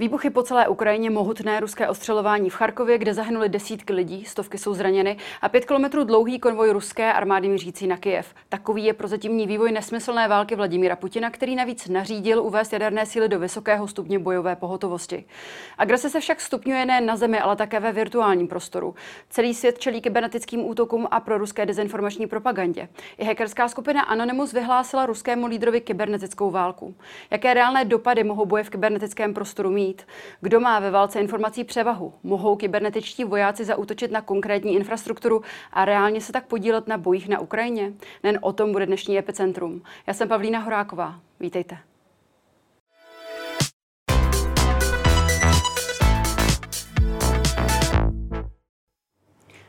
Výbuchy po celé Ukrajině, mohutné ruské ostřelování v Charkově, kde zahynuli desítky lidí, stovky jsou zraněny a pět kilometrů dlouhý konvoj ruské armády mířící na Kyjev. Takový je prozatímní vývoj nesmyslné války Vladimíra Putina, který navíc nařídil uvést jaderné síly do vysokého stupně bojové pohotovosti. Agrese se však stupňuje ne na zemi, ale také ve virtuálním prostoru. Celý svět čelí kybernetickým útokům a pro ruské dezinformační propagandě. I hackerská skupina Anonymous vyhlásila ruskému lídrovi kybernetickou válku. Jaké reálné dopady mohou boje v kybernetickém prostoru mít? Mít. Kdo má ve válce informací převahu? Mohou kybernetičtí vojáci zaútočit na konkrétní infrastrukturu a reálně se tak podílet na bojích na Ukrajině? Nen o tom bude dnešní epicentrum. Já jsem Pavlína Horáková. Vítejte.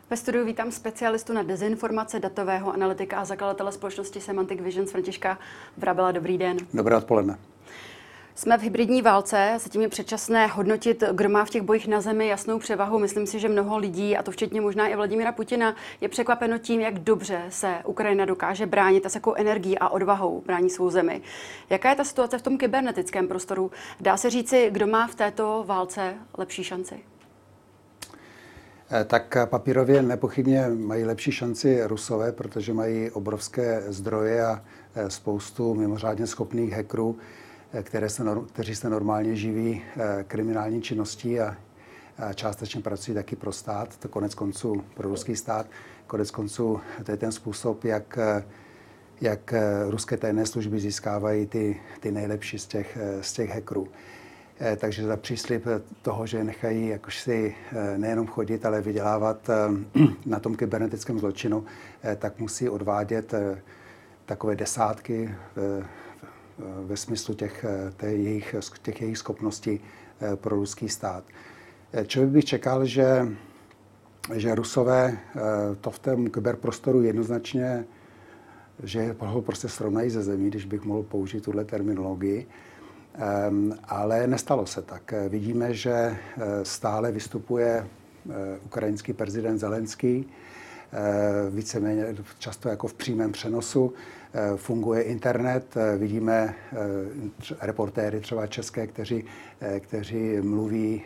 Ve studiu vítám specialistu na dezinformace, datového analytika a zakladatele společnosti Semantic Visions Františka Vrabela. Dobrý den. Dobré odpoledne. Jsme v hybridní válce, zatím je předčasné hodnotit, kdo má v těch bojích na zemi jasnou převahu. Myslím si, že mnoho lidí, a to včetně možná i Vladimíra Putina, je překvapeno tím, jak dobře se Ukrajina dokáže bránit a s jakou energií a odvahou brání svou zemi. Jaká je ta situace v tom kybernetickém prostoru? Dá se říci, kdo má v této válce lepší šanci? Eh, tak papírově nepochybně mají lepší šanci Rusové, protože mají obrovské zdroje a eh, spoustu mimořádně schopných hackerů, které se, kteří se normálně živí eh, kriminální činností a částečně pracují taky pro stát, to konec konců pro ruský stát. Konec konců to je ten způsob, jak, eh, jak eh, ruské tajné služby získávají ty, ty nejlepší z těch, z těch hackerů. Takže za příslip toho, že nechají jakož si nejenom chodit, ale vydělávat na tom kybernetickém zločinu, tak musí odvádět takové desátky, ve smyslu těch, eh, těch, jejich, těch jejich schopností eh, pro ruský stát. Eh, člověk bych čekal, že, že Rusové to v tom kyberprostoru jednoznačně, že ho prostě srovnají ze zemí, když bych mohl použít tuhle terminologii. Ehm, ale nestalo se tak. Vidíme, že stále vystupuje ukrajinský prezident Zelenský, víceméně často jako v přímém přenosu. Eh, funguje internet. Eh, vidíme eh, reportéry třeba české, kteří, kteří mluví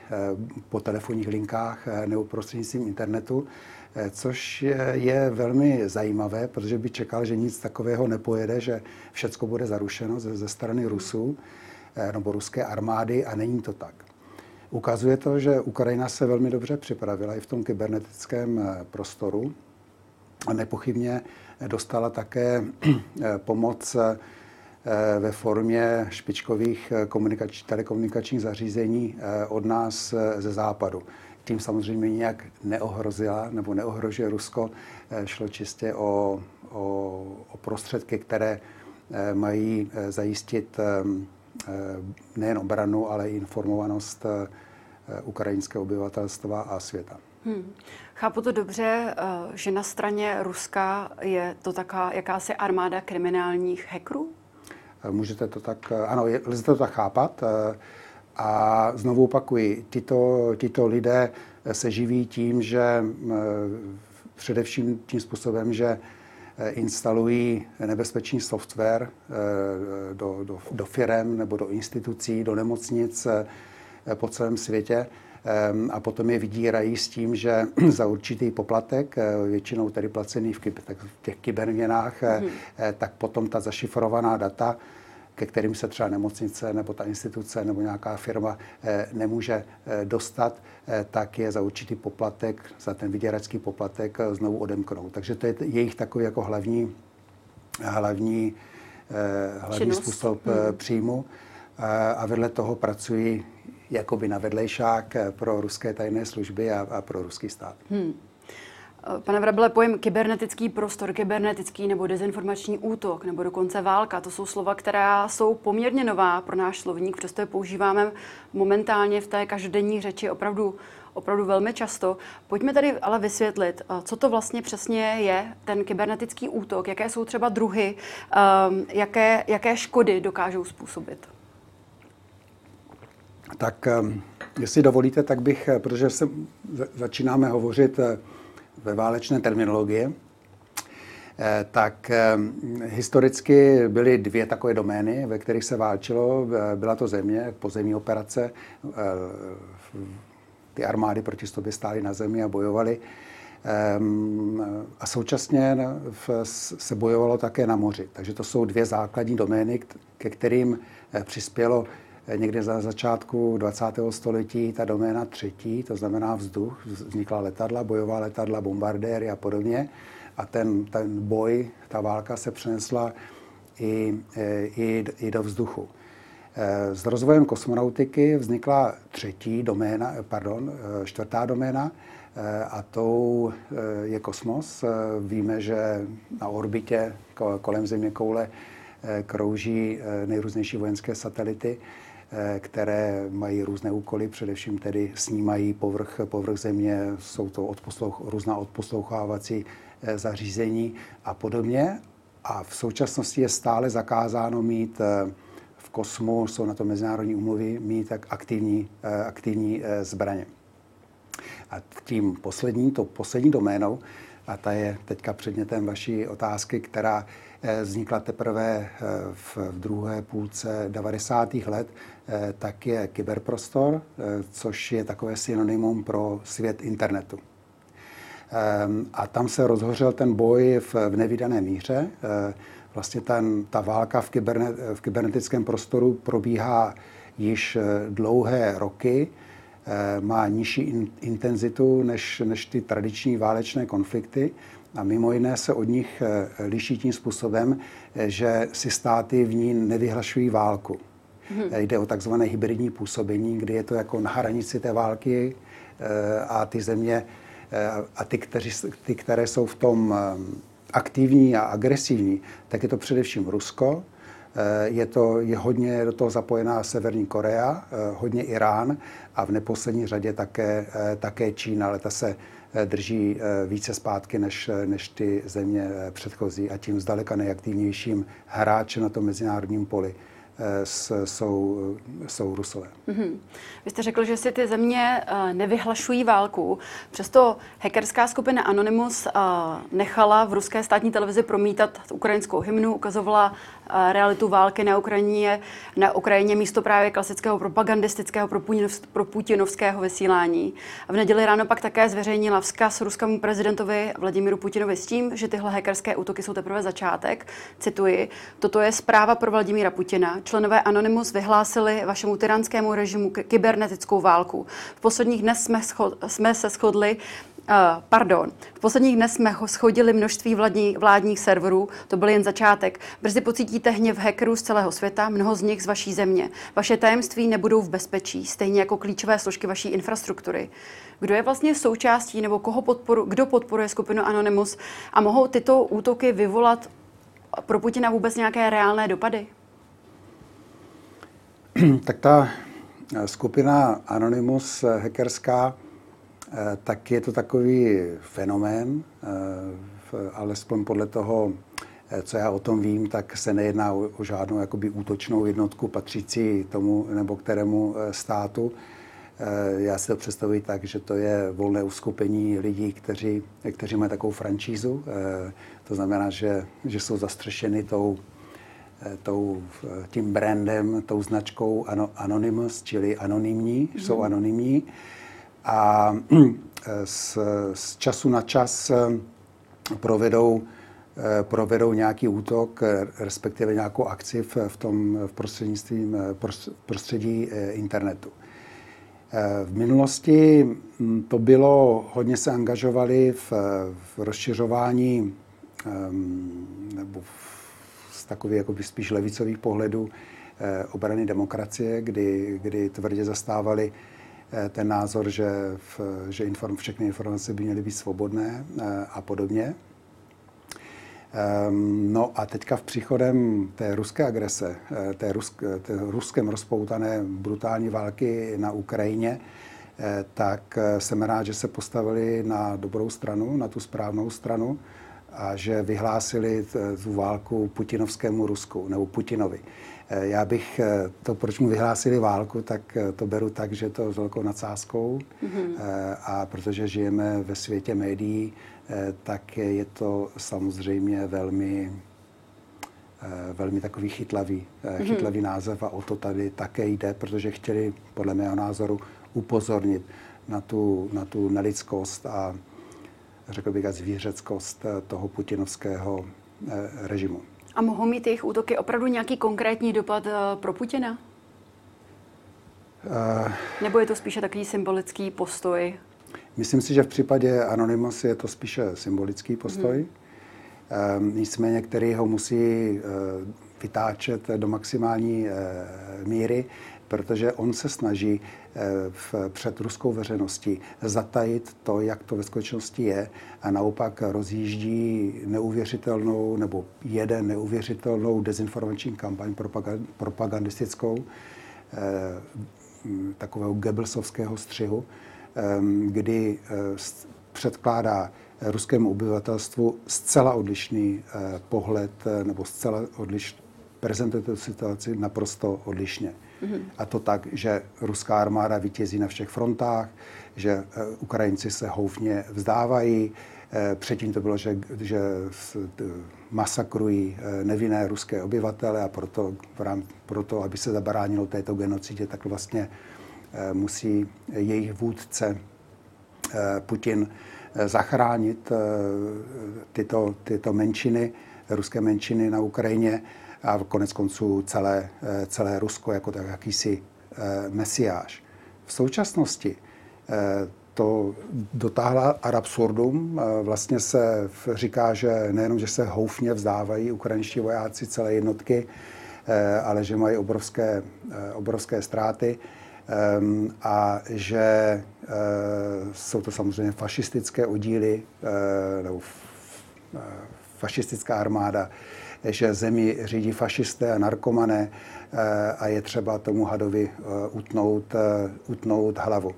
po telefonních linkách nebo prostřednictvím internetu, což je velmi zajímavé, protože by čekal, že nic takového nepojede, že všechno bude zarušeno ze, ze strany Rusů nebo ruské armády a není to tak. Ukazuje to, že Ukrajina se velmi dobře připravila i v tom kybernetickém prostoru nepochybně dostala také eh, pomoc eh, ve formě špičkových eh, komunikač, telekomunikačních zařízení od nás ze západu. Tím samozřejmě nijak neohrozila nebo neohrožuje Rusko. Šlo čistě o, o, o prostředky, které mají zajistit nejen obranu, ale i informovanost ukrajinského obyvatelstva a světa. Hmm. Chápu to dobře, eh, že na straně Ruska je to taká jakási armáda kriminálních hackerů? Eh, můžete to tak, eh, ano, lze to tak chápat. A znovu opakuji, tyto, tyto lidé se živí tím, že především tím způsobem, že instalují nebezpečný software do, do, do firem nebo do institucí, do nemocnic po celém světě a potom je vydírají s tím, že za určitý poplatek, eh, většinou tedy placený v, těch kyberměnách, mm. tak potom ta zašifrovaná data, ke kterým se třeba nemocnice nebo ta instituce nebo nějaká firma nemůže dostat, tak je za určitý poplatek, za ten vyděračský poplatek znovu odemknout. Takže to je jejich takový jako hlavní, hlavní, hlavní způsob hmm. příjmu. A vedle toho pracují jakoby na vedlejšák pro ruské tajné služby a, a pro ruský stát. Hmm. Pane Vrabele, pojem kybernetický prostor, kybernetický nebo dezinformační útok nebo dokonce válka, to jsou slova, která jsou poměrně nová pro náš slovník, přesto je používáme momentálně v té každodenní řeči opravdu, opravdu velmi často. Pojďme tady ale vysvětlit, co to vlastně přesně je ten kybernetický útok, jaké jsou třeba druhy, jaké, jaké škody dokážou způsobit. Tak ehm, jestli dovolíte, tak bych, eh, protože se začínáme hovořit eh, ve válečné terminologie, tak historicky byly dvě takové domény, ve kterých se válčilo. Byla to země, pozemní operace, ty armády proti sobě stály na zemi a bojovaly. A současně se bojovalo také na moři. Takže to jsou dvě základní domény, ke kterým eh, přispělo eh, někde za začátku 20. století ta doména třetí, to znamená vzduch, vznikla letadla, bojová letadla, bombardéry a podobně. A ten, ten boj, ta válka se přenesla i, eh, i, i do vzduchu. S rozvojem kosmonautiky vznikla třetí doména, pardon, čtvrtá doména, a tou eh, je kosmos. Eh, víme, že na orbitě kolem Země koule eh, krouží nejrůznější vojenské satelity, které mají různé úkoly, především tedy snímají povrch, povrch Země, jsou to odposlouch, různá odposlouchávací zařízení a podobně. A v současnosti je stále zakázáno mít v kosmu, jsou na to mezinárodní úmluvy, mít tak aktivní, aktivní zbraně. A tím poslední, to poslední doménou, a ta je teďka předmětem vaší otázky, která eh, vznikla teprve eh, v druhé půlce 90. let, eh, tak je kyberprostor, což je takové synonymum pro svět internetu. Ehm, a tam se rozhořel ten boj v, nevydané míře. Vlastně ten, ta válka v, kyberne, v kybernetickém prostoru probíhá již dlouhé roky. Eh, má nižší intenzitu než, než ty tradiční válečné konflikty. A mimo jiné se od nich eh, liší tím způsobem, eh, že si státy v ní nevyhlašují válku. Hmm. Jde o takzvané hybridní působení, kdy je to jako na hranici té války a ty země a ty, kteří, ty, které jsou v tom aktivní a agresivní, tak je to především Rusko, je, to, je hodně do toho zapojená Severní Korea, hodně Irán a v neposlední řadě také, také Čína, ale ta se drží více zpátky než, než ty země předchozí a tím zdaleka nejaktivnějším hráčem na tom mezinárodním poli jsou, jsou Rusové. Mm-hmm. Vy jste řekl, že si ty země nevyhlašují válku. Přesto hackerská skupina Anonymous nechala v ruské státní televizi promítat ukrajinskou hymnu, ukazovala realitu války na Ukrajině, na Ukrajině místo právě klasického propagandistického pro putinovského vysílání. V neděli ráno pak také zveřejnila vzkaz ruskému prezidentovi Vladimíru Putinovi s tím, že tyhle hackerské útoky jsou teprve začátek. Cituji, toto je zpráva pro Vladimíra Putina, členové Anonymous vyhlásili vašemu tyranskému režimu kybernetickou válku. V posledních dnech jsme, scho- jsme se shodli, pardon. V posledních dnech jsme schodili množství vládní, vládních serverů, to byl jen začátek. Brzy pocítíte hněv hackerů z celého světa, mnoho z nich z vaší země. Vaše tajemství nebudou v bezpečí, stejně jako klíčové složky vaší infrastruktury. Kdo je vlastně součástí nebo koho podporu, kdo podporuje skupinu Anonymous a mohou tyto útoky vyvolat pro Putina vůbec nějaké reálné dopady? tak ta eh, skupina Anonymous eh, hackerská, eh, tak je to takový fenomén, alespoň podle toho, co já o tom vím, tak se nejedná o, o žádnou jakoby útočnou jednotku patřící tomu nebo kterému státu. Já si to představuji tak, že to je volné uskupení lidí, kteří, kteří mají takovou franšízu. To znamená, že, že jsou zastřešeny tou Eh, tou, tím brandem, tou značkou Anonymous, čili anonymní, mm. jsou anonymní. A z, z času na čas eh, provedou, eh, provedou nějaký útok, respektive nějakou akci v, v tom v prostřednictvím prostředí internetu. V minulosti hm, to bylo, hodně se angažovali v, v rozšiřování ehm, nebo z takových jakoby spíš levicových pohledů eh, obrany demokracie, kdy, kdy tvrdě zastávali eh, ten názor, že, v, že inform, všechny informace by měly být svobodné eh, a podobně. Ehm, no a teďka v příchodem té ruské agrese, té, rusk, té ruskem rozpoutané brutální války na Ukrajině, tak jsem rád, že se postavili na dobrou stranu, na tu správnou stranu a že vyhlásili tu válku putinovskému Rusku nebo Putinovi. Eh, já bych eh, to, proč mu vyhlásili válku, tak eh, to beru tak, že to s velkou nadsázkou. Mm-hmm. A protože žijeme ve světě médií, tak je to samozřejmě velmi, velmi takový chytlavý, mm-hmm. chytlavý název a o to tady také jde, protože chtěli, podle mého názoru, upozornit na tu, na tu nelidskost a řekl bych a zvířeckost toho putinovského režimu. A mohou mít jejich útoky opravdu nějaký konkrétní dopad eh, pro Putina? Uh, Nebo je to spíše takový symbolický postoj? Myslím si, že v případě Anonymous je to spíše symbolický postoj. Hmm. Uh, nicméně, který ho musí uh, vytáčet do maximální uh, míry, protože on se snaží eh, v, před ruskou veřejností zatajit to, jak to ve skutečnosti je a naopak rozjíždí neuvěřitelnou nebo jede neuvěřitelnou dezinformační kampaň propagandistickou eh, takového Goebbelsovského střihu, ehm, kdy eh, předkládá ruskému obyvatelstvu zcela odlišný pohled nebo zcela odlišný prezentuje tu situaci naprosto odlišně. Mm-hmm. A to tak, že ruská armáda vítězí na všech frontách, že eh, Ukrajinci se houfně vzdávají. Eh, předtím to bylo, že, že masakrují eh, nevinné ruské obyvatele a proto, proto, aby se zabránilo této genocidě, tak vlastně musí jejich vůdce Putin zachránit tyto, tyto menšiny, ruské menšiny na Ukrajině a konec konců celé, eh, celé Rusko jako tak jakýsi eh, mesiáš. V současnosti eh, to dotáhla ad absurdum. Vlastně se říká, že nejenom, že se houfně vzdávají ukrajinští vojáci celé jednotky, ale že mají obrovské, obrovské ztráty ehm, a že jsou to samozřejmě fašistické oddíly nebo fašistická armáda, že zemi řídí fašisté a narkomané eh, a je třeba tomu hadovi eh, utnout, eh, utnout hlavu.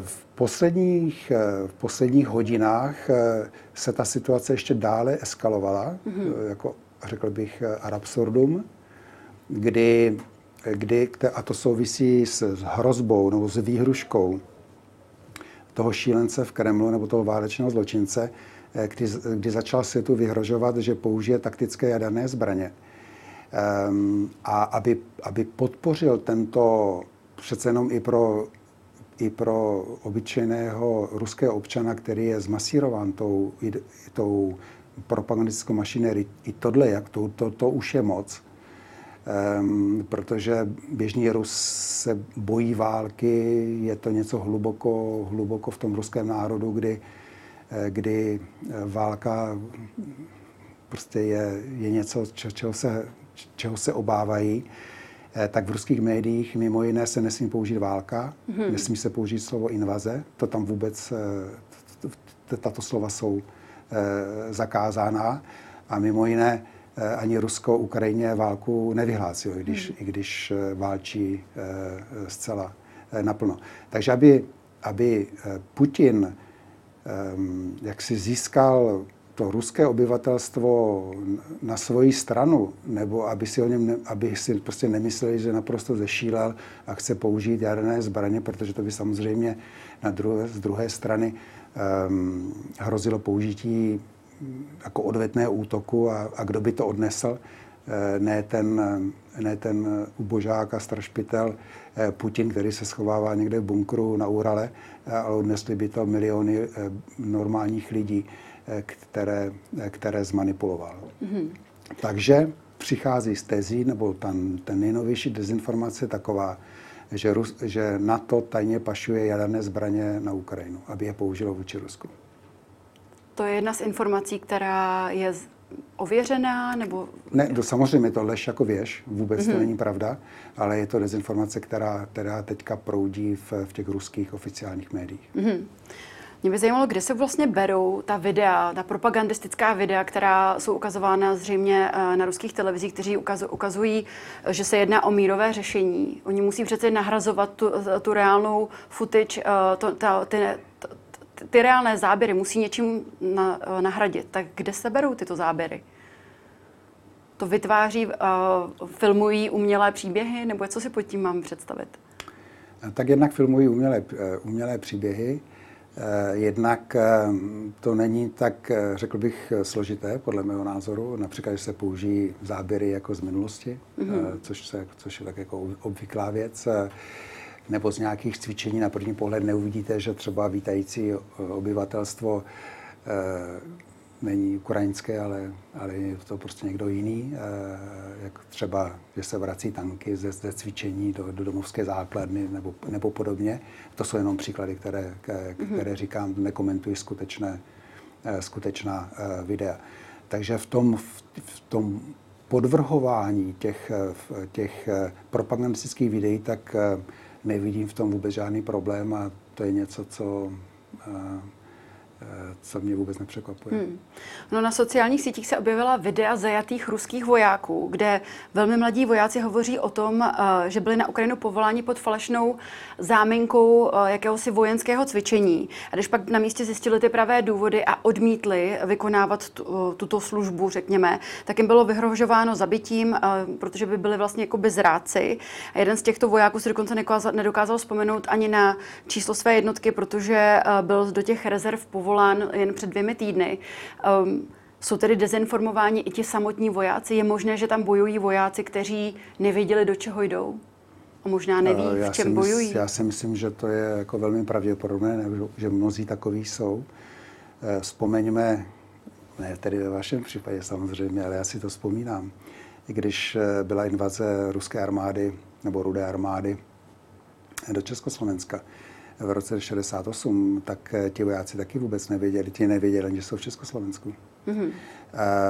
V posledních, v posledních hodinách se ta situace ještě dále eskalovala, mm-hmm. jako řekl bych ad absurdum, kdy, kdy, a to souvisí s, s hrozbou nebo s výhruškou toho šílence v Kremlu nebo toho válečného zločince, kdy, kdy začal světu vyhrožovat, že použije taktické jaderné zbraně. Um, a aby, aby podpořil tento přece jenom i pro, i pro obyčejného ruského občana, který je zmasírován tou, tou propagandistickou mašinérií, i tohle, jak to, to, to už je moc. Um, protože běžný Rus se bojí války, je to něco hluboko, hluboko v tom ruském národu, kdy Eh, kdy eh, válka prostě je, je něco, čeho se, čeho se obávají, eh, tak v ruských médiích mimo jiné se nesmí použít válka, hmm. nesmí se použít slovo invaze, to tam vůbec, tato slova jsou zakázána a mimo jiné ani Rusko Ukrajině válku nevyhlásilo, i když, hmm. i když válčí zcela naplno. Takže aby, aby Putin jak si získal to ruské obyvatelstvo na svoji stranu, nebo aby si o něm, ne, aby si prostě nemysleli, že naprosto zešílel a chce použít jaderné zbraně, protože to by samozřejmě na druhé, z druhé strany um, hrozilo použití jako odvetného útoku a, a kdo by to odnesl, ne ten, ne ten ubožák a strašpitel eh, Putin, který se schovává někde v bunkru na Urale, ale odnesli by to miliony eh, normálních lidí, eh, které, eh, které zmanipuloval. Mm-hmm. Takže přichází z tezí, nebo tam, ten nejnovější dezinformace taková, že, Rus, že NATO tajně pašuje jaderné zbraně na Ukrajinu, aby je použilo vůči Rusku. To je jedna z informací, která je ověřená? Nebo... Ne, to samozřejmě to lež jako věž, vůbec mm-hmm. to mhm. není pravda, ale je to dezinformace, která, která teďka proudí v, v těch ruských oficiálních médiích. Mm-hmm. Mě by zajímalo, kde se vlastně berou ta videa, ta propagandistická videa, která jsou ukazována zřejmě eh, na ruských televizích, kteří ukazují, že se jedná o mírové řešení. Oni musí přece nahrazovat tu, tu reálnou footage, eh, to, ta, ty, ty reálné záběry musí něčím na, nahradit. Tak kde se berou tyto záběry? To vytváří, uh, filmují umělé příběhy, nebo co si pod tím mám představit? Tak jednak filmují umělé, umělé příběhy, Eh, jednak eh, to není tak, eh, řekl bych, složité, podle mého názoru. Například, že se použijí záběry jako z minulosti, mm-hmm. což, se, což je tak jako obvyklá věc, nebo z nějakých cvičení na první pohled neuvidíte, že třeba vítající obyvatelstvo není ukrajinské, ale, ale je to prostě někdo jiný. Jak třeba, že se vrací tanky ze, ze cvičení do, do domovské základny nebo, nebo podobně. To jsou jenom příklady, které, mhm. které říkám, nekomentuji skutečné, eh, skutečná eh, videa. Takže v tom, v tom podvrhování těch, eh, těch propagandistických videí, tak nevidím v tom vůbec žádný problém a to je něco, co co mě vůbec nepřekvapuje. Hmm. No, na sociálních sítích se objevila videa zajatých ruských vojáků, kde velmi mladí vojáci hovoří o tom, eh, že byli na Ukrajinu povoláni pod falešnou záminkou eh, jakéhosi vojenského cvičení. A když pak na místě zjistili ty pravé důvody a odmítli vykonávat tu, tuto službu, řekněme, tak jim bylo vyhrožováno zabitím, eh, protože by byli vlastně jako bezrádci. A jeden z těchto vojáků si dokonce nedokázal vzpomenout ani na číslo své jednotky, protože byl do těch rezerv povolán povolán jen před dvěmi týdny. Um, jsou tedy dezinformováni i ti samotní vojáci? Je možné, že tam bojují vojáci, kteří nevěděli, do čeho jdou? A možná neví, uh, v čem mysl, bojují? Já si myslím, že to je jako velmi pravděpodobné, že mnozí takoví jsou. Eh, vzpomeňme, ne tedy ve vašem případě samozřejmě, ale já si to vzpomínám, když eh, byla invaze ruské armády nebo rudé armády do Československa, v roce 68, tak eh, ti vojáci taky vůbec nevěděli, ti nevěděli, že jsou v Československu. Mm-hmm.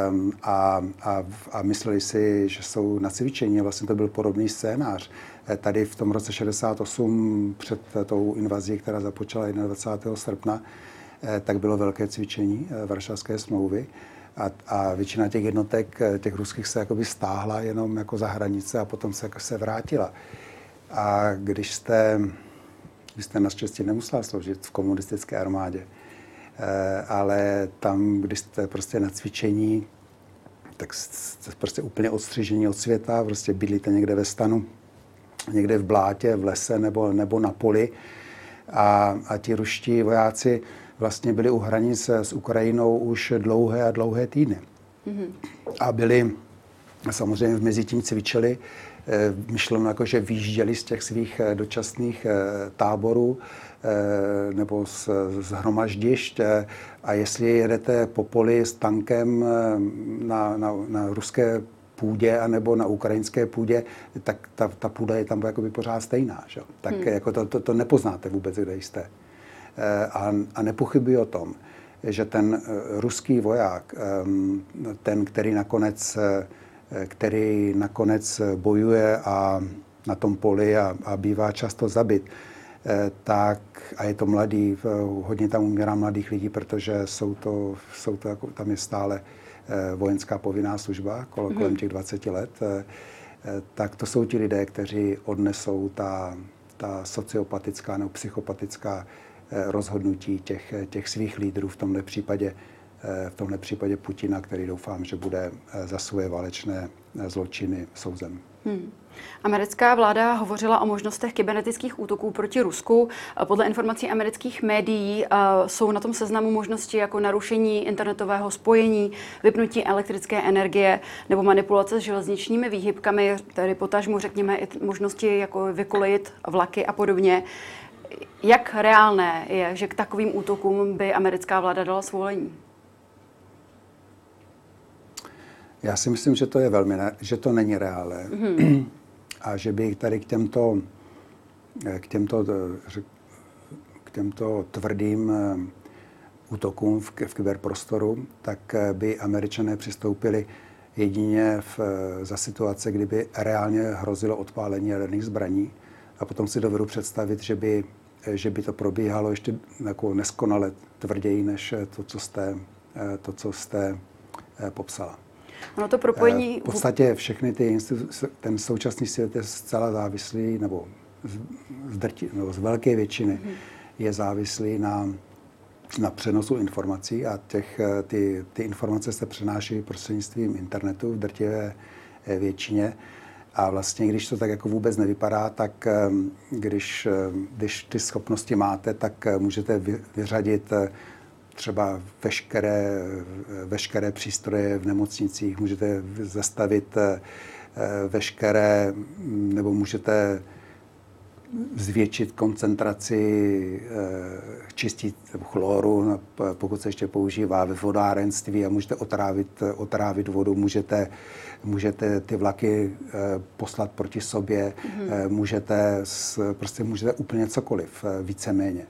Um, a, a, a mysleli si, že jsou na cvičení. Vlastně to byl podobný scénář. Eh, tady v tom roce 68 před tou invazí, která započala 21. srpna, eh, tak bylo velké cvičení Varšavské smlouvy. A, a většina těch jednotek, těch ruských, se jakoby stáhla jenom jako za hranice a potom se, jako se vrátila. A když jste vy jste naštěstí nemusela sloužit v komunistické armádě, eh, ale tam, když jste prostě na cvičení, tak jste prostě úplně odstřižení od světa, prostě bydlíte někde ve stanu, někde v blátě, v lese nebo, nebo na poli a, a ti ruští vojáci vlastně byli u hranic s Ukrajinou už dlouhé a dlouhé týdny. Mm-hmm. A byli, samozřejmě v mezi tím cvičili, Eh, myšleno jako, že vyjížděli z těch svých eh, dočasných eh, táborů nebo z, z hromaždišť a jestli jedete po poli s tankem na, na, na ruské půdě anebo na ukrajinské půdě, tak ta, ta půda je tam jakoby pořád stejná. Že? Tak hmm. jako to, to, to nepoznáte vůbec, kde jste. A, a nepochybuji o tom, že ten ruský voják, ten, který nakonec který nakonec bojuje a na tom poli a, a bývá často zabit, eh, tak, a je to mladý, hodně tam umírá mladých lidí, protože jsou to, jsou to jako, tam je stále eh, vojenská povinná služba kolem, kolem těch 20 let, eh, tak to jsou ti lidé, kteří odnesou ta, ta sociopatická nebo psychopatická rozhodnutí těch, těch svých lídrů, v tomhle případě v tomhle případě Putina, který doufám, že bude eh, za svoje válečné eh, zločiny souzen. Hmm. Americká vláda hovořila o možnostech kybernetických útoků proti Rusku. Podle informací amerických médií eh, jsou na tom seznamu možnosti jako narušení internetového spojení, vypnutí elektrické energie nebo manipulace s železničními výhybkami, tedy potažmu řekněme i možnosti jako vykolejit vlaky a podobně. Jak reálné je, že k takovým útokům by americká vláda dala svolení? Já si myslím, že to je velmi, že to není reálné. Mm-hmm. A že by tady k těmto, k těmto, k těmto tvrdým eh, útokům v, v kyberprostoru, tak eh, by američané přistoupili jedině v, eh, za situace, kdyby reálně hrozilo odpálení jaderných zbraní. A potom si dovedu představit, že by, že by to probíhalo ještě jako neskonale tvrději, než to, co jste, to, co jste popsala. Ono to propojení... Eh, v podstatě všechny ty instituce, ten současný svět je zcela závislý, nebo z, z, drti, nebo z velké většiny mm-hmm. je závislý na, na přenosu informací a těch, ty, ty informace se přenáší prostřednictvím internetu v drtivé většině. A vlastně, když to tak jako vůbec nevypadá, tak když, když ty schopnosti máte, tak můžete vyřadit třeba veškeré, veškeré přístroje v nemocnicích, můžete zastavit eh, veškeré, nebo můžete zvětšit koncentraci eh, čistit chloru, pokud se ještě používá ve vodárenství a můžete otrávit, otrávit vodu, můžete, můžete ty vlaky eh, poslat proti sobě, mm-hmm. můžete, prostě můžete úplně cokoliv, víceméně.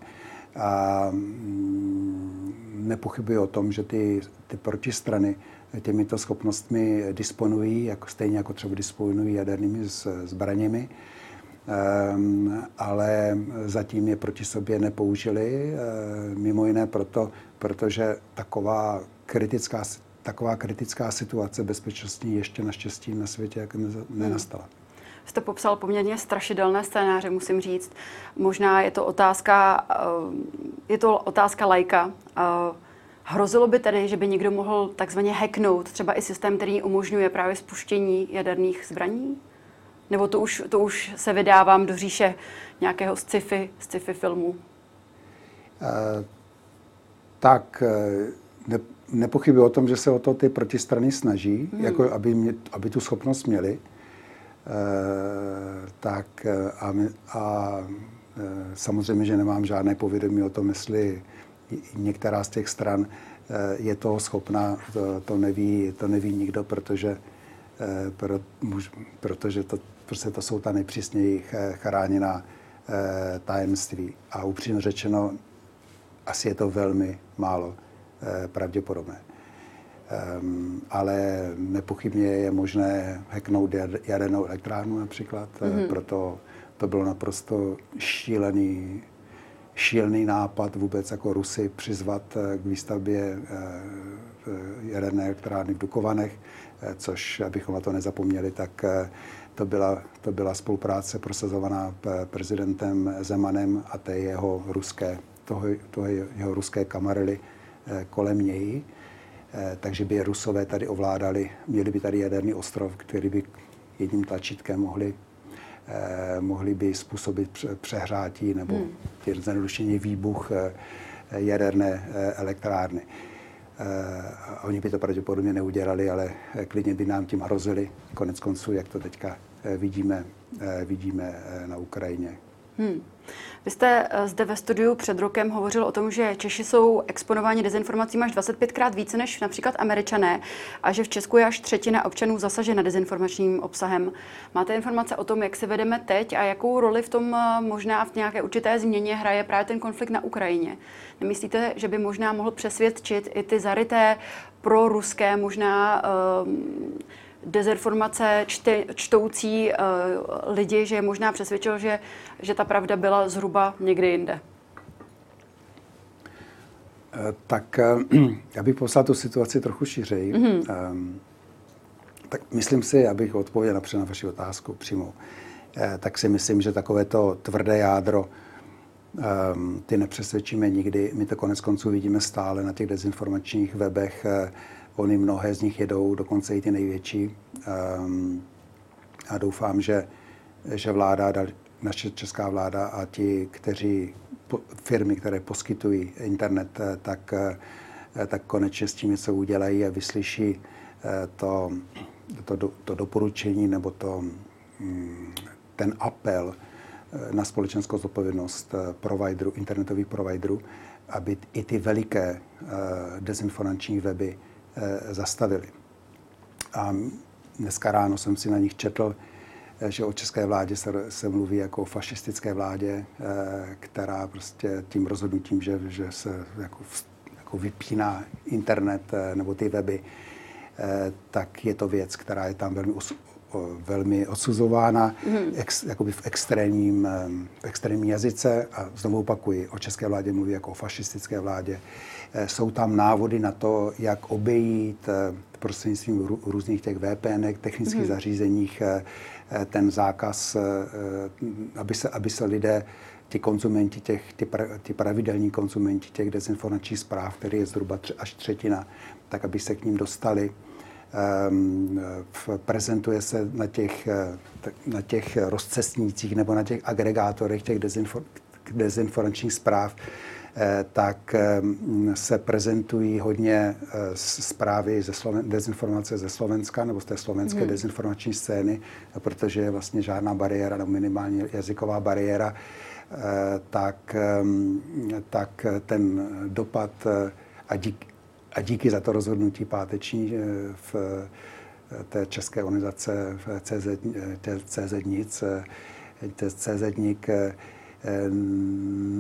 A mm, nepochybuji o tom, že ty, ty protistrany těmito schopnostmi disponují, jako, stejně jako třeba disponují jadernými zbraněmi, um, ale zatím je proti sobě nepoužili, um, mimo jiné proto, protože taková kritická, taková kritická situace bezpečnostní ještě naštěstí na světě jak nenastala. Jste popsal poměrně strašidelné scénáře, musím říct. Možná je to otázka, eh, je to otázka lajka. Eh, hrozilo by tedy, že by někdo mohl takzvaně hacknout třeba i systém, který umožňuje právě spuštění jaderných zbraní? Nebo to už, to už se vydávám do říše nějakého sci-fi, sci-fi filmu? Uh, tak ne, nepochybuji o tom, že se o to ty protistrany snaží, hmm. jako aby, mě, aby tu schopnost měli. Eh, tak eh, a, a eh, samozřejmě, že nemám žádné povědomí o tom, jestli některá z těch stran je toho schopná, to, to, neví, to neví nikdo, protože, pro, protože to, prostě to jsou ta nejpřísněji chráněná tajemství. A upřímně řečeno, asi je to velmi málo pravděpodobné. Um, ale nepochybně je možné hacknout jadernou elektrárnu například, mm-hmm. proto to bylo naprosto šílený, šílený nápad vůbec jako Rusy přizvat eh, k výstavbě uh, jaderné elektrárny v Dukovanech, což, abychom na to nezapomněli, tak to byla, to byla spolupráce prosazovaná prezidentem Zemanem a té jeho ruské, toho, toho jeho ruské kamarily kolem něj. Eh, takže by Rusové tady ovládali, měli by tady jaderný ostrov, který by jedním tlačítkem mohli, eh, mohli by způsobit přehrátí nebo hmm. zjednodušeně výbuch eh, jaderné elektrárny. Oni by to pravděpodobně neudělali, ale klidně by nám tím hrozili. Konec konců, jak to teďka vidíme, vidíme na Ukrajině. Hmm. Vy jste eh, zde ve studiu před rokem hovořil o tom, že Češi jsou exponováni dezinformacím až 25krát více než například Američané a že v Česku je až třetina občanů zasažena dezinformačním obsahem. Máte informace o tom, jak se vedeme teď a jakou roli v tom eh, možná v nějaké určité změně hraje právě ten konflikt na Ukrajině? Nemyslíte, že by možná mohl přesvědčit i ty zaryté pro ruské možná uh, dezinformace čte, čtoucí uh, lidi, že je možná přesvědčil, že, že ta pravda byla zhruba někde jinde? Eh, tak eh, já bych poslal tu situaci trochu šířej. Mm-hmm. Um, tak myslím si, abych odpověděl napřed na vaši otázku přímo, tak si myslím, že takové to tvrdé jádro, um, ty nepřesvědčíme nikdy. My to konec konců vidíme stále na těch dezinformačních webech. Oni mnohé z nich jedou, dokonce i ty největší. Um, a doufám, že, že vláda, naše česká vláda a ti, kteří firmy, které poskytují internet, eh, tak, eh, tak konečně s tím něco udělají a vyslyší eh, to, to, to doporučení nebo to, mm, ten apel na společenskou zodpovědnost providerů, internetových providerů, aby i ty veliké dezinformační weby zastavili. A dneska ráno jsem si na nich četl, eh, že o české vládě se, se mluví jako o fašistické vládě, eh, která prostě tím rozhodnutím, že, že se jako, jako vypíná internet nebo ty weby, tak je to věc, která je tam velmi, os, velmi odsuzována mm. ex, jakoby v extrémním, v extrémním jazyce. A znovu opakuji, o české vládě mluví jako o fašistické vládě. Eh, jsou tam návody na to, jak obejít eh, prostřednictvím různých těch VPN, technických mm. zařízeních, eh, ten zákaz, aby se, aby se lidé ti konzumenti těch, ty, pra, ty pravidelní konzumenti těch dezinformačních zpráv, který je zhruba tři, až třetina, tak aby se k ním dostali. Um, prezentuje se na těch, na těch rozcestnících nebo na těch agregátorech těch dezinfor, dezinformačních zpráv, tak ehm, se prezentují hodně eh, zprávy ze Sloven, dezinformace ze Slovenska nebo z té slovenské hmm. dezinformační scény, protože je vlastně žádná bariéra nebo minimálně jazyková bariéra Eh, tak, tak ten dopad eh, a, dík, a díky za to rozhodnutí páteční eh, v té české organizace v CZ, CZ nic, CZ Nik,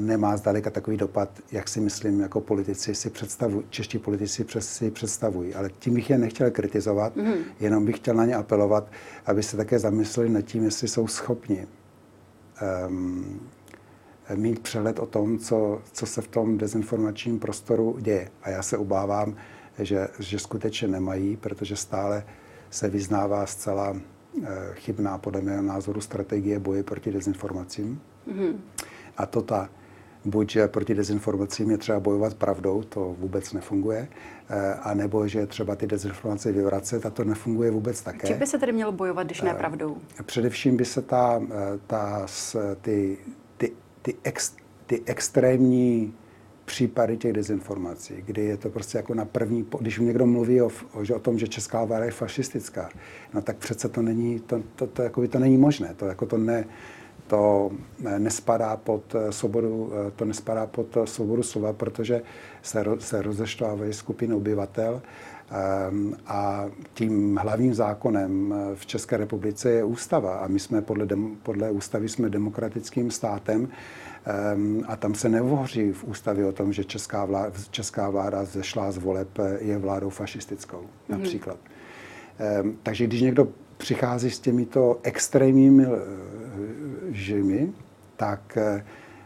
nemá zdaleka takový dopad, jak si myslím, jako politici si představují, čeští politici si představují. Ale tím bych je nechtěl kritizovat, mm. jenom bych chtěl na ně apelovat, aby se také zamysleli nad tím, jestli jsou schopni um, mít přehled o tom, co, co se v tom dezinformačním prostoru děje. A já se obávám, že, že skutečně nemají, protože stále se vyznává zcela eh, chybná, podle mého názoru, strategie boje proti dezinformacím. Mm-hmm. A to ta, buď že proti dezinformacím je třeba bojovat pravdou, to vůbec nefunguje, eh, a nebo že třeba ty dezinformace vyvracet a to nefunguje vůbec také. Čím by se tedy mělo bojovat, když ne eh, pravdou? Především by se ta, ta, ty ty, ex, ty extrémní případy těch dezinformací, kdy je to prostě jako na první, když někdo mluví o, o, o tom, že česká vláda je fašistická, no tak přece to není, to, to, to, jako to není možné, to jako to ne, to nespadá pod eh, svobodu, eh, to nespadá pod eh, svobodu slova, protože se, se rozešťovávají skupiny obyvatel ehm, a tím hlavním zákonem v České republice je ústava a my jsme podle, dem, podle ústavy jsme demokratickým státem ehm, a tam se nehovoří v ústavě o tom, že česká vláda, česká vláda zešla z voleb je vládou fašistickou mm-hmm. například. Ehm, takže když někdo přichází s těmito extrémními žimi, tak eh,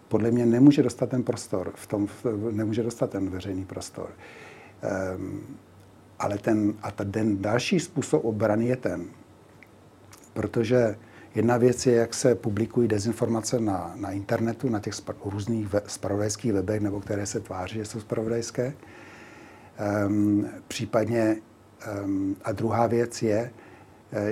podle mě nemůže dostat ten prostor, v tom, nemůže dostat ten veřejný prostor. Um, ale ten, a ten další způsob obrany je ten, protože jedna věc je, jak se publikují dezinformace na, na internetu, na těch spra- různých ve, spravodajských webech, nebo které se tváří, že jsou spravodajské. Um, případně, um, a druhá věc je,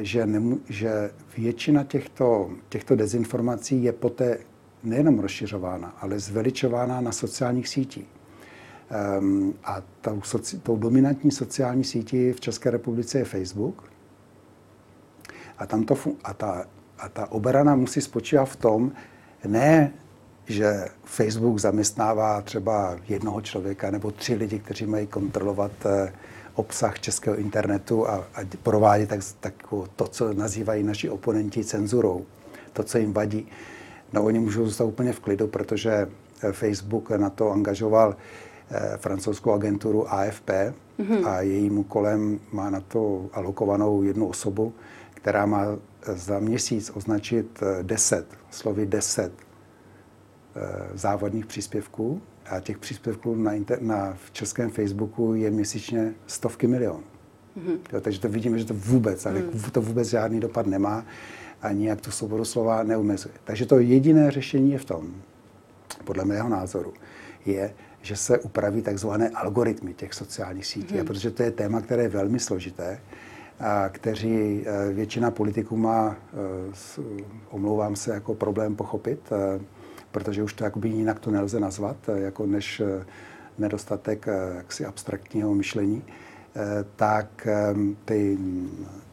že, nemu, že většina těchto, těchto dezinformací je poté nejenom rozšiřována, ale zveličována na sociálních sítích. Um, a tou, soci, tou dominantní sociální sítí v České republice je Facebook. A, tam to, a, ta, a ta obrana musí spočívat v tom, ne, že Facebook zaměstnává třeba jednoho člověka nebo tři lidi, kteří mají kontrolovat uh, obsah českého internetu a, a provádět tak, tak to, co nazývají naši oponenti cenzurou, to, co jim vadí. No oni můžou zůstat úplně v klidu, protože eh, Facebook na to angažoval eh, francouzskou agenturu AFP mm-hmm. a jejím úkolem má na to alokovanou jednu osobu, která má eh, za měsíc označit 10, slovy 10 závadných příspěvků a těch příspěvků na, inter, na v českém Facebooku je měsíčně stovky milionů. Mm-hmm. Jo, takže to vidíme, že to vůbec, ale mm. to vůbec žádný dopad nemá a nijak tu svobodu slova neumezuje. Takže to jediné řešení je v tom, podle mého názoru, je, že se upraví takzvané algoritmy těch sociálních sítí, mm. a protože to je téma, které je velmi složité, a kteří eh, většina politiků má, eh, omlouvám se, jako problém pochopit, eh, protože už to jakoby jinak to nelze nazvat, eh, jako než eh, nedostatek eh, jaksi abstraktního myšlení, tak ty,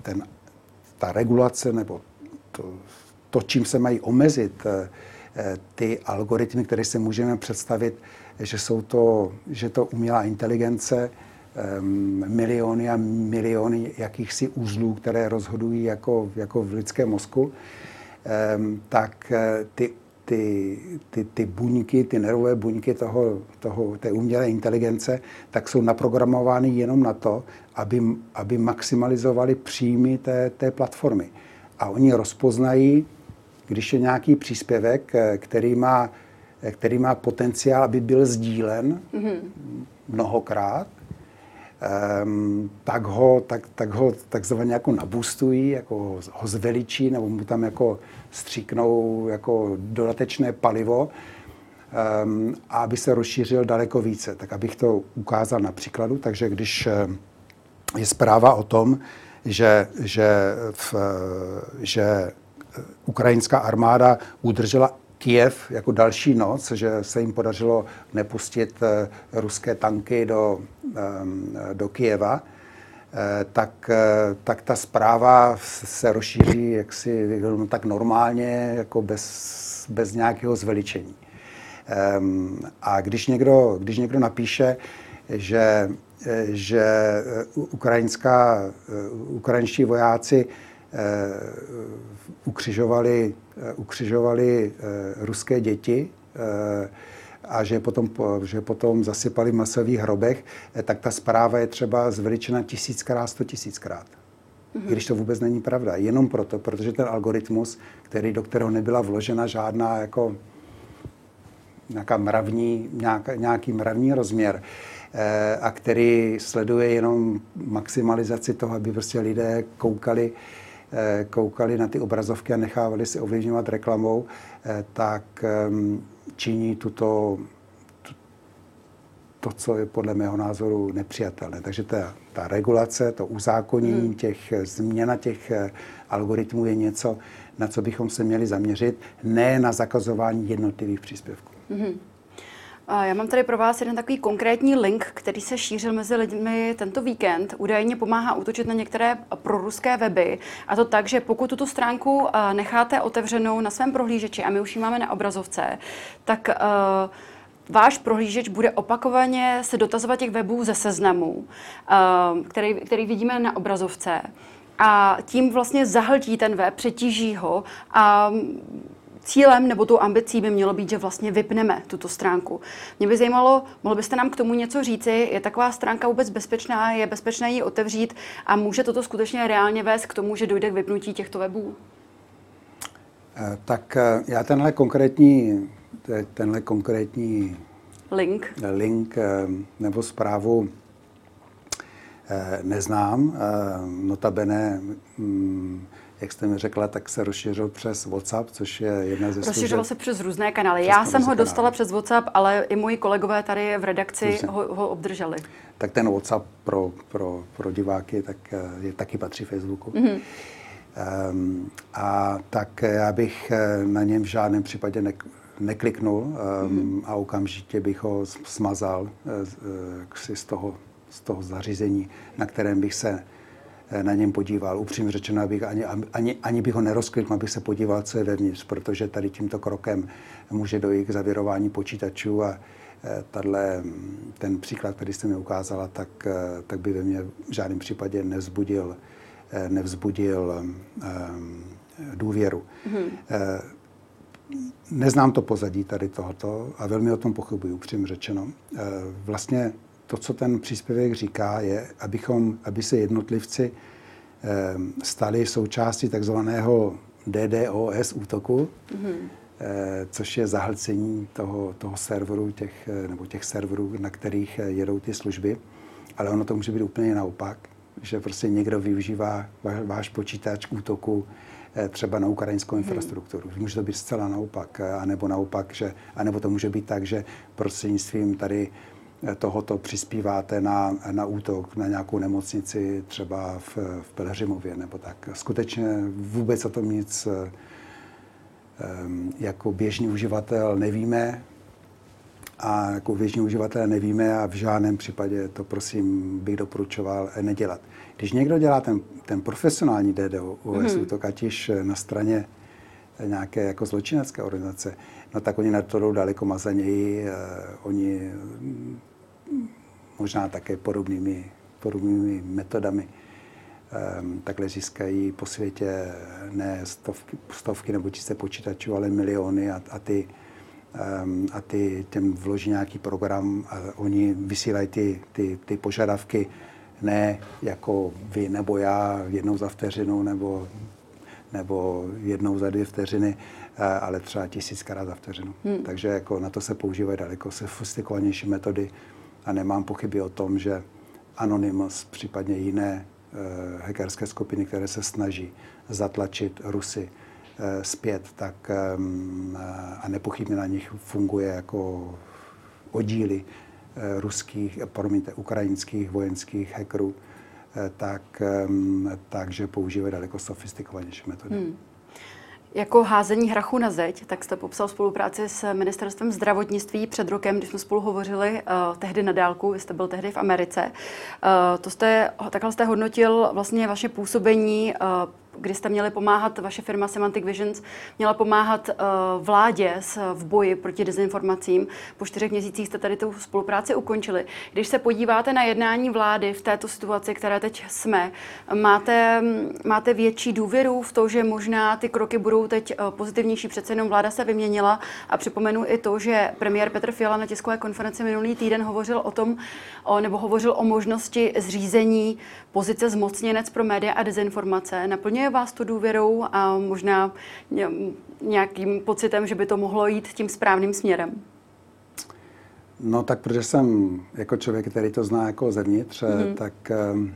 ten, ta regulace nebo to, to, čím se mají omezit ty algoritmy, které si můžeme představit, že jsou to, že to umělá inteligence, miliony a miliony jakýchsi uzlů, které rozhodují jako, jako v lidském mozku, tak ty ty, ty, ty buňky, ty nervové buňky toho, toho, té umělé inteligence, tak jsou naprogramovány jenom na to, aby, aby maximalizovali příjmy té, té platformy. A oni rozpoznají, když je nějaký příspěvek, který má, který má potenciál, aby byl sdílen mm-hmm. mnohokrát, um, tak ho, tak, tak ho takzvaně jako nabustují, jako ho zveličí, nebo mu tam jako stříknou jako dodatečné palivo, um, aby se rozšířil daleko více. Tak abych to ukázal na příkladu, takže když je zpráva o tom, že, že, v, že ukrajinská armáda udržela Kiev jako další noc, že se jim podařilo nepustit eh, ruské tanky do, ehm, do Kieva, eh, tak, eh, tak ta zpráva se rozšíří jaksi tak normálně, jako bez, bez nějakého zveličení. Ehm, a když někdo, když někdo napíše, že, že ukrajinská, ukrajinští vojáci ukřižovali, ukřižovali eh, ruské děti eh, a že potom, že potom zasypali v masových hrobech, tak ta zpráva je třeba zveličena tisíckrát, sto tisíckrát. Mm-hmm. Když to vůbec není pravda. Jenom proto, protože ten algoritmus, který, do kterého nebyla vložena žádná jako nějaká mravní, nějaká, nějaký mravní rozměr, a který sleduje jenom maximalizaci toho, aby prostě lidé koukali Eh, koukali na ty obrazovky a nechávali si ovlivňovat reklamou, eh, tak ehm, činí tuto, to, co je podle mého názoru nepřijatelné. Takže ta, ta regulace, to uzákonění hmm. těch změna těch eh, algoritmů je něco, na co bychom se měli zaměřit, ne na zakazování jednotlivých příspěvků. Hmm. Já mám tady pro vás jeden takový konkrétní link, který se šířil mezi lidmi tento víkend. Údajně pomáhá útočit na některé proruské weby. A to tak, že pokud tuto stránku necháte otevřenou na svém prohlížeči, a my už ji máme na obrazovce, tak uh, váš prohlížeč bude opakovaně se dotazovat těch webů ze seznamu, uh, který, který vidíme na obrazovce. A tím vlastně zahltí ten web, přetíží ho a cílem nebo tou ambicí by mělo být, že vlastně vypneme tuto stránku. Mě by zajímalo, mohl byste nám k tomu něco říci? Je taková stránka vůbec bezpečná? Je bezpečné ji otevřít? A může toto skutečně reálně vést k tomu, že dojde k vypnutí těchto webů? Eh, tak eh, já tenhle konkrétní, tenhle konkrétní link, link eh, nebo zprávu neznám. Notabene mm, jak jste mi řekla, tak se rozšířil přes WhatsApp, což je jedna ze služeb. Rozšířil se přes různé kanály. Přes Já jsem ho dostala kanály. přes WhatsApp, ale i moji kolegové tady v redakci ho, ho obdrželi. Tak ten WhatsApp pro, pro, pro diváky tak eh, je taky patří Facebooku. Mm-hmm. Um, a tak já bych eh, na něm v žádném případě ne, nekliknul um, mm-hmm. a okamžitě bych ho smazal uh, z, toho, z toho zařízení, na kterém bych se na něm podíval. Upřímně řečeno, abych ani, ani, ani bych ho nerozklikl, abych se podíval, co je vevnitř, protože tady tímto krokem může dojít k zavěrování počítačů a eh, tato, ten příklad, který jste mi ukázala, tak, eh, tak by ve mně v žádném případě nevzbudil, nevzbudil um, důvěru. Mm-hmm. Neznám to pozadí tady tohoto a velmi o tom pochybuji, upřímně řečeno. Vlastně to, co ten příspěvek říká, je, abychom, aby se jednotlivci ehm, stali součástí takzvaného DDoS útoku, mm-hmm. což je zahlcení toho, toho serveru, těch, eh, nebo těch serverů, na kterých eh, jedou ty služby. Ale ono to může být úplně naopak, že prostě někdo využívá váš počítač k útoku třeba na ukrajinskou mhm. infrastrukturu. Hmm. Může to být zcela naopak, anebo naopak, že, anebo to může být tak, že prostřednictvím tady tohoto přispíváte na, na útok na nějakou nemocnici třeba v, v Pelhřimově nebo tak. Skutečně vůbec o tom nic jako běžný uživatel nevíme a jako běžný uživatel nevíme a v žádném případě to prosím bych doporučoval nedělat. Když někdo dělá ten, ten profesionální DDoS mm-hmm. útok, ať již na straně nějaké jako zločinecké organizace, no tak oni na to jdou daleko mazaněji. Eh, oni možná také podobnými, podobnými metodami um, takhle získají po světě ne stovky, stovky nebo tisíce počítačů, ale miliony a, a ty um, a ty těm vloží nějaký program a oni vysílají ty, ty, ty požadavky ne jako vy nebo já jednou za vteřinu nebo nebo jednou za dvě vteřiny, eh, ale třeba tisíckrát za vteřinu. Hmm. Takže jako na to se používají daleko sofistikovanější metody a nemám pochyby o tom, že Anonymous, případně jiné hackerské skupiny, které se snaží zatlačit Rusy zpět, tak a nepochybně na nich funguje jako oddíly ruských, promiňte, ukrajinských vojenských hackerů, tak, takže používají daleko sofistikovanější metody. Hmm. Jako házení hrachu na zeď, tak jste popsal spolupráci s ministerstvem zdravotnictví před rokem, když jsme spolu hovořili uh, tehdy na dálku, vy jste byl tehdy v Americe. Uh, to jste, takhle jste hodnotil vlastně vaše působení uh, kdy jste měli pomáhat, vaše firma Semantic Visions měla pomáhat uh, vládě v boji proti dezinformacím. Po čtyřech měsících jste tady tu spolupráci ukončili. Když se podíváte na jednání vlády v této situaci, které teď jsme, máte, máte větší důvěru v to, že možná ty kroky budou teď uh, pozitivnější, přece jenom vláda se vyměnila a připomenu i to, že premiér Petr Fiala na tiskové konferenci minulý týden hovořil o tom, o, nebo hovořil o možnosti zřízení pozice zmocněnec pro média a dezinformace. Naplňuje naplňuje vás to důvěrou a možná nějakým pocitem, že by to mohlo jít tím správným směrem? No tak, protože jsem jako člověk, který to zná jako zevnitř, mm-hmm. tak, ehm,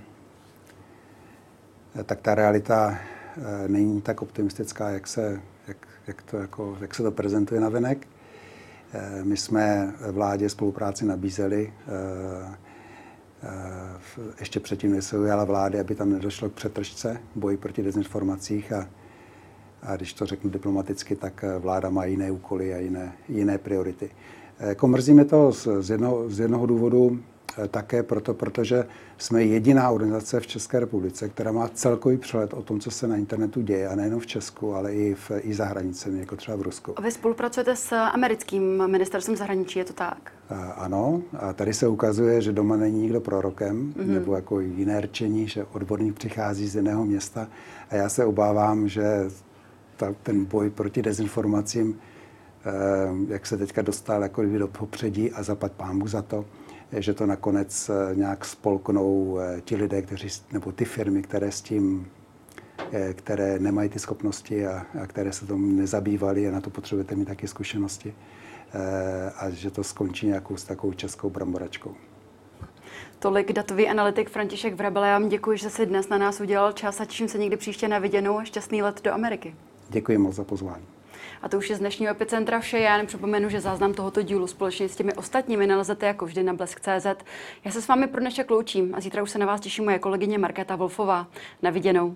tak ta realita eh, není tak optimistická, jak se, jak, jak to jako, jak se to prezentuje na venek. Eh, my jsme vládě spolupráci nabízeli eh, ještě předtím, než se ujala vlády, aby tam nedošlo k přetržce boji proti dezinformacích a, a když to řeknu diplomaticky, tak vláda má jiné úkoly a jiné, jiné priority. Jako mrzí to z, z, jednoho, z jednoho důvodu, také proto, protože jsme jediná organizace v České republice, která má celkový přehled o tom, co se na internetu děje, a nejenom v Česku, ale i, v, i za hranicemi, jako třeba v Rusku. A vy spolupracujete s americkým ministerstvem zahraničí, je to tak? A, eh, ano, a tady se ukazuje, že doma není nikdo prorokem, mm-hmm. nebo jako jiné rčení, že odborník přichází z jiného města. A já se obávám, že ta, ten boj proti dezinformacím, eh, jak se teďka dostal jako do popředí a zapad pámu za to, že to nakonec eh, nějak spolknou eh, ti lidé, kteří, nebo ty firmy, které s tím eh, které nemají ty schopnosti a, a které se tomu nezabývaly a na to potřebujete mít taky zkušenosti a že to skončí nějakou s takovou českou bramboračkou. Tolik datový analytik František Vrabel. Já vám děkuji, že si dnes na nás udělal čas a těším se někdy příště na viděnou šťastný let do Ameriky. Děkuji moc za pozvání. A to už je z dnešního epicentra vše. Já jen připomenu, že záznam tohoto dílu společně s těmi ostatními nalezete jako vždy na blesk.cz. Já se s vámi pro dnešek loučím a zítra už se na vás těší moje kolegyně Markéta Wolfová. Na viděnou.